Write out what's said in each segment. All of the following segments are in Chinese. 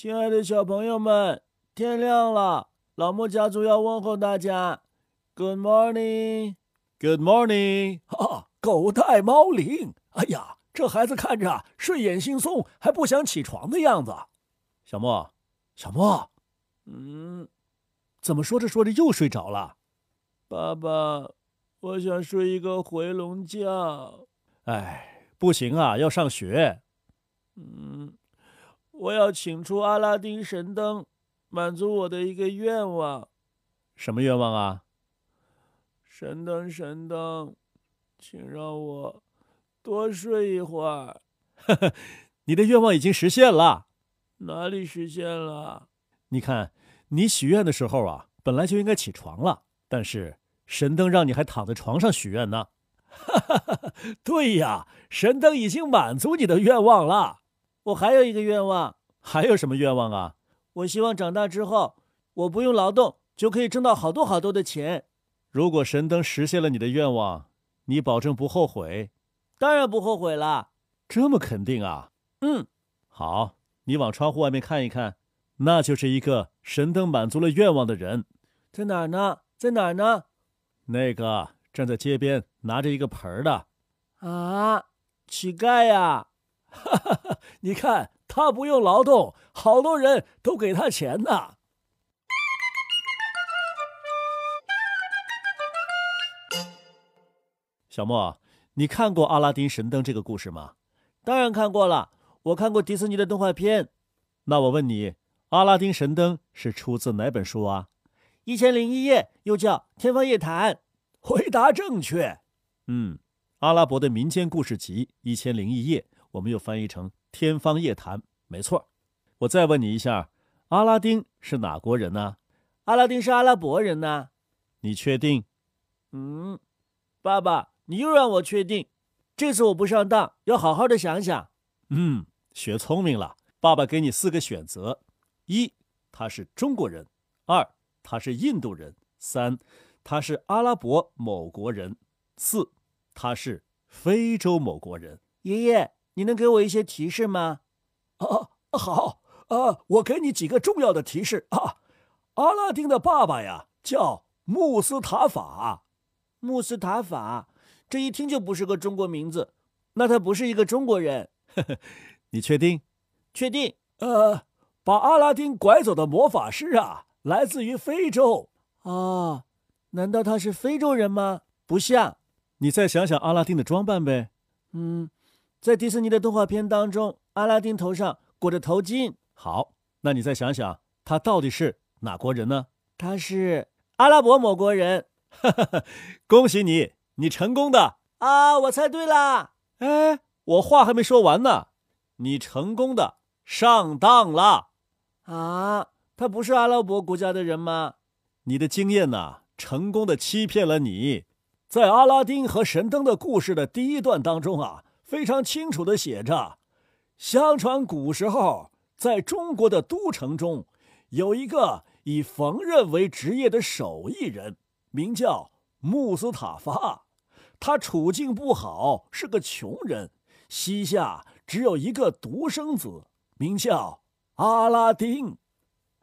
亲爱的小朋友们，天亮了，老莫家族要问候大家，Good morning，Good morning。哈啊，狗带猫铃，哎呀，这孩子看着睡眼惺忪，还不想起床的样子。小莫，小莫，嗯，怎么说着说着又睡着了？爸爸，我想睡一个回笼觉。哎，不行啊，要上学。嗯。我要请出阿拉丁神灯，满足我的一个愿望。什么愿望啊？神灯，神灯，请让我多睡一会儿。你的愿望已经实现了。哪里实现了？你看，你许愿的时候啊，本来就应该起床了，但是神灯让你还躺在床上许愿呢。哈哈哈对呀，神灯已经满足你的愿望了。我还有一个愿望，还有什么愿望啊？我希望长大之后，我不用劳动就可以挣到好多好多的钱。如果神灯实现了你的愿望，你保证不后悔？当然不后悔了。这么肯定啊？嗯，好，你往窗户外面看一看，那就是一个神灯满足了愿望的人。在哪儿呢？在哪儿呢？那个站在街边拿着一个盆儿的。啊，乞丐呀！哈哈哈！你看他不用劳动，好多人都给他钱呢。小莫，你看过《阿拉丁神灯》这个故事吗？当然看过了，我看过迪士尼的动画片。那我问你，《阿拉丁神灯》是出自哪本书啊？《一千零一夜》又叫《天方夜谭》。回答正确。嗯，阿拉伯的民间故事集《一千零一夜》。我们又翻译成《天方夜谭》，没错。我再问你一下，阿拉丁是哪国人呢？阿拉丁是阿拉伯人呢。你确定？嗯，爸爸，你又让我确定，这次我不上当，要好好的想想。嗯，学聪明了。爸爸给你四个选择：一，他是中国人；二，他是印度人；三，他是阿拉伯某国人；四，他是非洲某国人。爷爷。你能给我一些提示吗？啊，好啊，我给你几个重要的提示啊。阿拉丁的爸爸呀，叫穆斯塔法。穆斯塔法，这一听就不是个中国名字，那他不是一个中国人。你确定？确定。呃，把阿拉丁拐走的魔法师啊，来自于非洲。啊，难道他是非洲人吗？不像。你再想想阿拉丁的装扮呗。嗯。在迪士尼的动画片当中，阿拉丁头上裹着头巾。好，那你再想想，他到底是哪国人呢？他是阿拉伯某国人。恭喜你，你成功的啊！我猜对了。哎，我话还没说完呢，你成功的上当了。啊，他不是阿拉伯国家的人吗？你的经验呢？成功的欺骗了你。在阿拉丁和神灯的故事的第一段当中啊。非常清楚的写着，相传古时候，在中国的都城中，有一个以缝纫为职业的手艺人，名叫穆斯塔法。他处境不好，是个穷人，膝下只有一个独生子，名叫阿拉丁。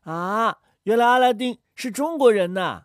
啊，原来阿拉丁是中国人呐！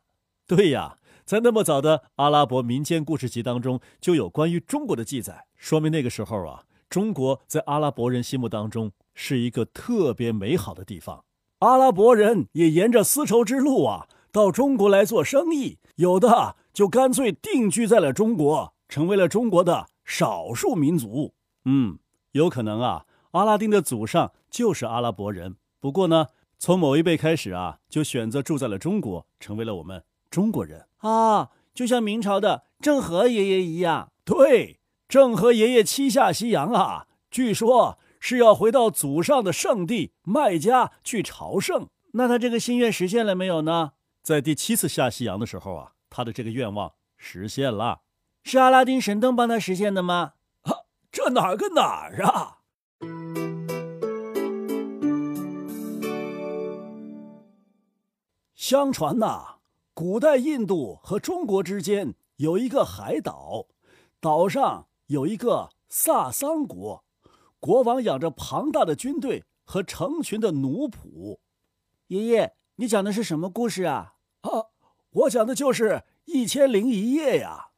对呀。在那么早的阿拉伯民间故事集当中，就有关于中国的记载，说明那个时候啊，中国在阿拉伯人心目当中是一个特别美好的地方。阿拉伯人也沿着丝绸之路啊，到中国来做生意，有的就干脆定居在了中国，成为了中国的少数民族。嗯，有可能啊，阿拉丁的祖上就是阿拉伯人，不过呢，从某一辈开始啊，就选择住在了中国，成为了我们。中国人啊，就像明朝的郑和爷爷一样。对，郑和爷爷七下西洋啊，据说是要回到祖上的圣地麦加去朝圣。那他这个心愿实现了没有呢？在第七次下西洋的时候啊，他的这个愿望实现了。是阿拉丁神灯帮他实现的吗？啊，这哪儿跟哪儿啊？相传呐。古代印度和中国之间有一个海岛，岛上有一个萨桑国，国王养着庞大的军队和成群的奴仆。爷爷，你讲的是什么故事啊？啊，我讲的就是《一千零一夜》呀。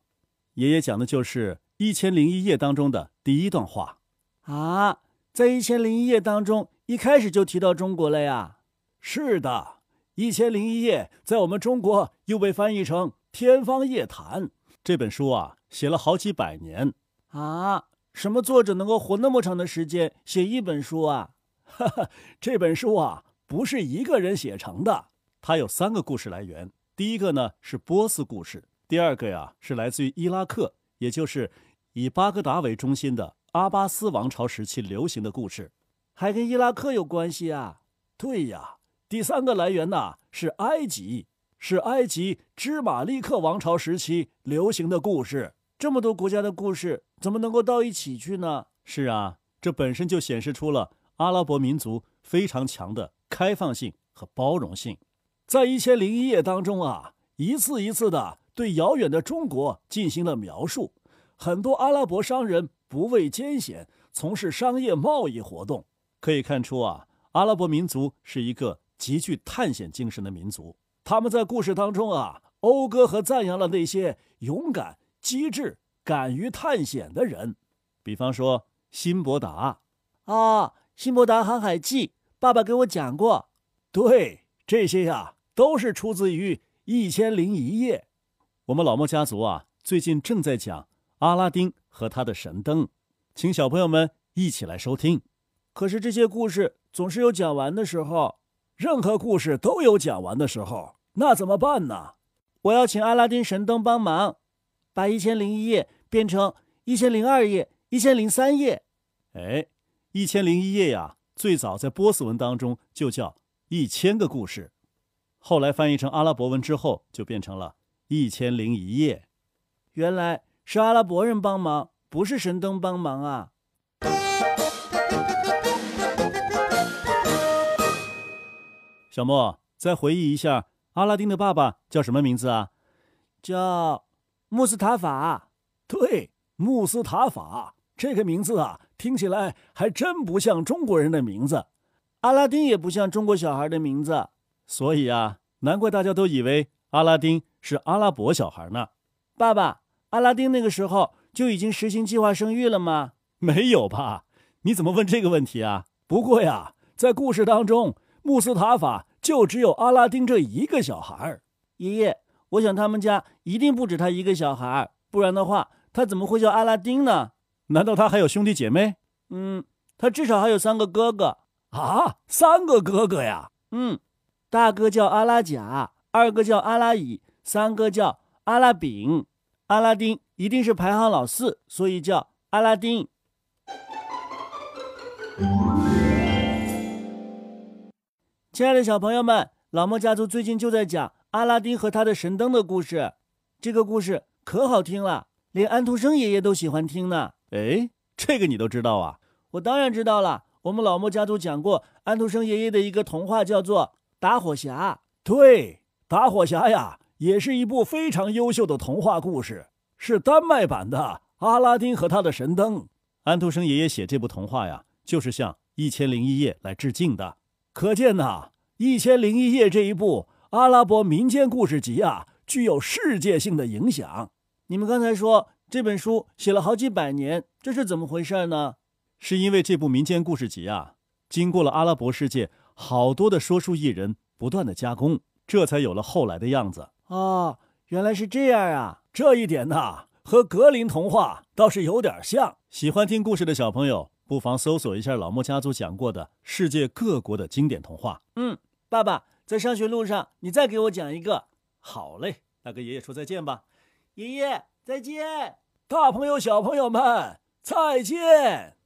爷爷讲的就是《一千零一夜》当中的第一段话。啊，在《一千零一夜》当中，一开始就提到中国了呀？是的，《一千零一夜》在我们中国又被翻译成《天方夜谭》这本书啊，写了好几百年。啊，什么作者能够活那么长的时间写一本书啊？哈哈，这本书啊，不是一个人写成的，它有三个故事来源。第一个呢是波斯故事，第二个呀是来自于伊拉克，也就是以巴格达为中心的阿巴斯王朝时期流行的故事，还跟伊拉克有关系啊？对呀，第三个来源呢是埃及，是埃及芝麻利克王朝时期流行的故事。这么多国家的故事，怎么能够到一起去呢？是啊，这本身就显示出了阿拉伯民族非常强的开放性和包容性。在《一千零一夜》当中啊，一次一次的对遥远的中国进行了描述。很多阿拉伯商人不畏艰险，从事商业贸易活动。可以看出啊，阿拉伯民族是一个极具探险精神的民族。他们在故事当中啊，讴歌和赞扬了那些勇敢。机智、敢于探险的人，比方说辛伯达啊，《辛伯达航海记》，爸爸给我讲过。对，这些呀都是出自于《一千零一夜》。我们老莫家族啊，最近正在讲阿拉丁和他的神灯，请小朋友们一起来收听。可是这些故事总是有讲完的时候，任何故事都有讲完的时候，那怎么办呢？我要请阿拉丁神灯帮忙。把一千零一夜变成一千零二夜、一千零三夜。哎，一千零一夜呀，最早在波斯文当中就叫一千个故事，后来翻译成阿拉伯文之后就变成了一千零一夜。原来是阿拉伯人帮忙，不是神灯帮忙啊！小莫，再回忆一下，阿拉丁的爸爸叫什么名字啊？叫。穆斯塔法，对，穆斯塔法这个名字啊，听起来还真不像中国人的名字。阿拉丁也不像中国小孩的名字，所以啊，难怪大家都以为阿拉丁是阿拉伯小孩呢。爸爸，阿拉丁那个时候就已经实行计划生育了吗？没有吧？你怎么问这个问题啊？不过呀，在故事当中，穆斯塔法就只有阿拉丁这一个小孩儿。爷爷。我想他们家一定不止他一个小孩，不然的话，他怎么会叫阿拉丁呢？难道他还有兄弟姐妹？嗯，他至少还有三个哥哥啊，三个哥哥呀。嗯，大哥叫阿拉甲，二哥叫阿拉乙，三哥叫阿拉丙。阿拉丁一定是排行老四，所以叫阿拉丁。亲爱的小朋友们，老莫家族最近就在讲。阿拉丁和他的神灯的故事，这个故事可好听了，连安徒生爷爷都喜欢听呢。哎，这个你都知道啊？我当然知道了。我们老莫家族讲过安徒生爷爷的一个童话，叫做《打火匣》。对，《打火匣》呀，也是一部非常优秀的童话故事，是丹麦版的《阿拉丁和他的神灯》。安徒生爷爷写这部童话呀，就是向《一千零一夜》来致敬的。可见呐，《一千零一夜》这一部。阿拉伯民间故事集啊，具有世界性的影响。你们刚才说这本书写了好几百年，这是怎么回事呢？是因为这部民间故事集啊，经过了阿拉伯世界好多的说书艺人不断的加工，这才有了后来的样子。哦，原来是这样啊！这一点呢，和格林童话倒是有点像。喜欢听故事的小朋友，不妨搜索一下老莫家族讲过的世界各国的经典童话。嗯，爸爸。在上学路上，你再给我讲一个。好嘞，那跟爷爷说再见吧。爷爷再见，大朋友小朋友们再见。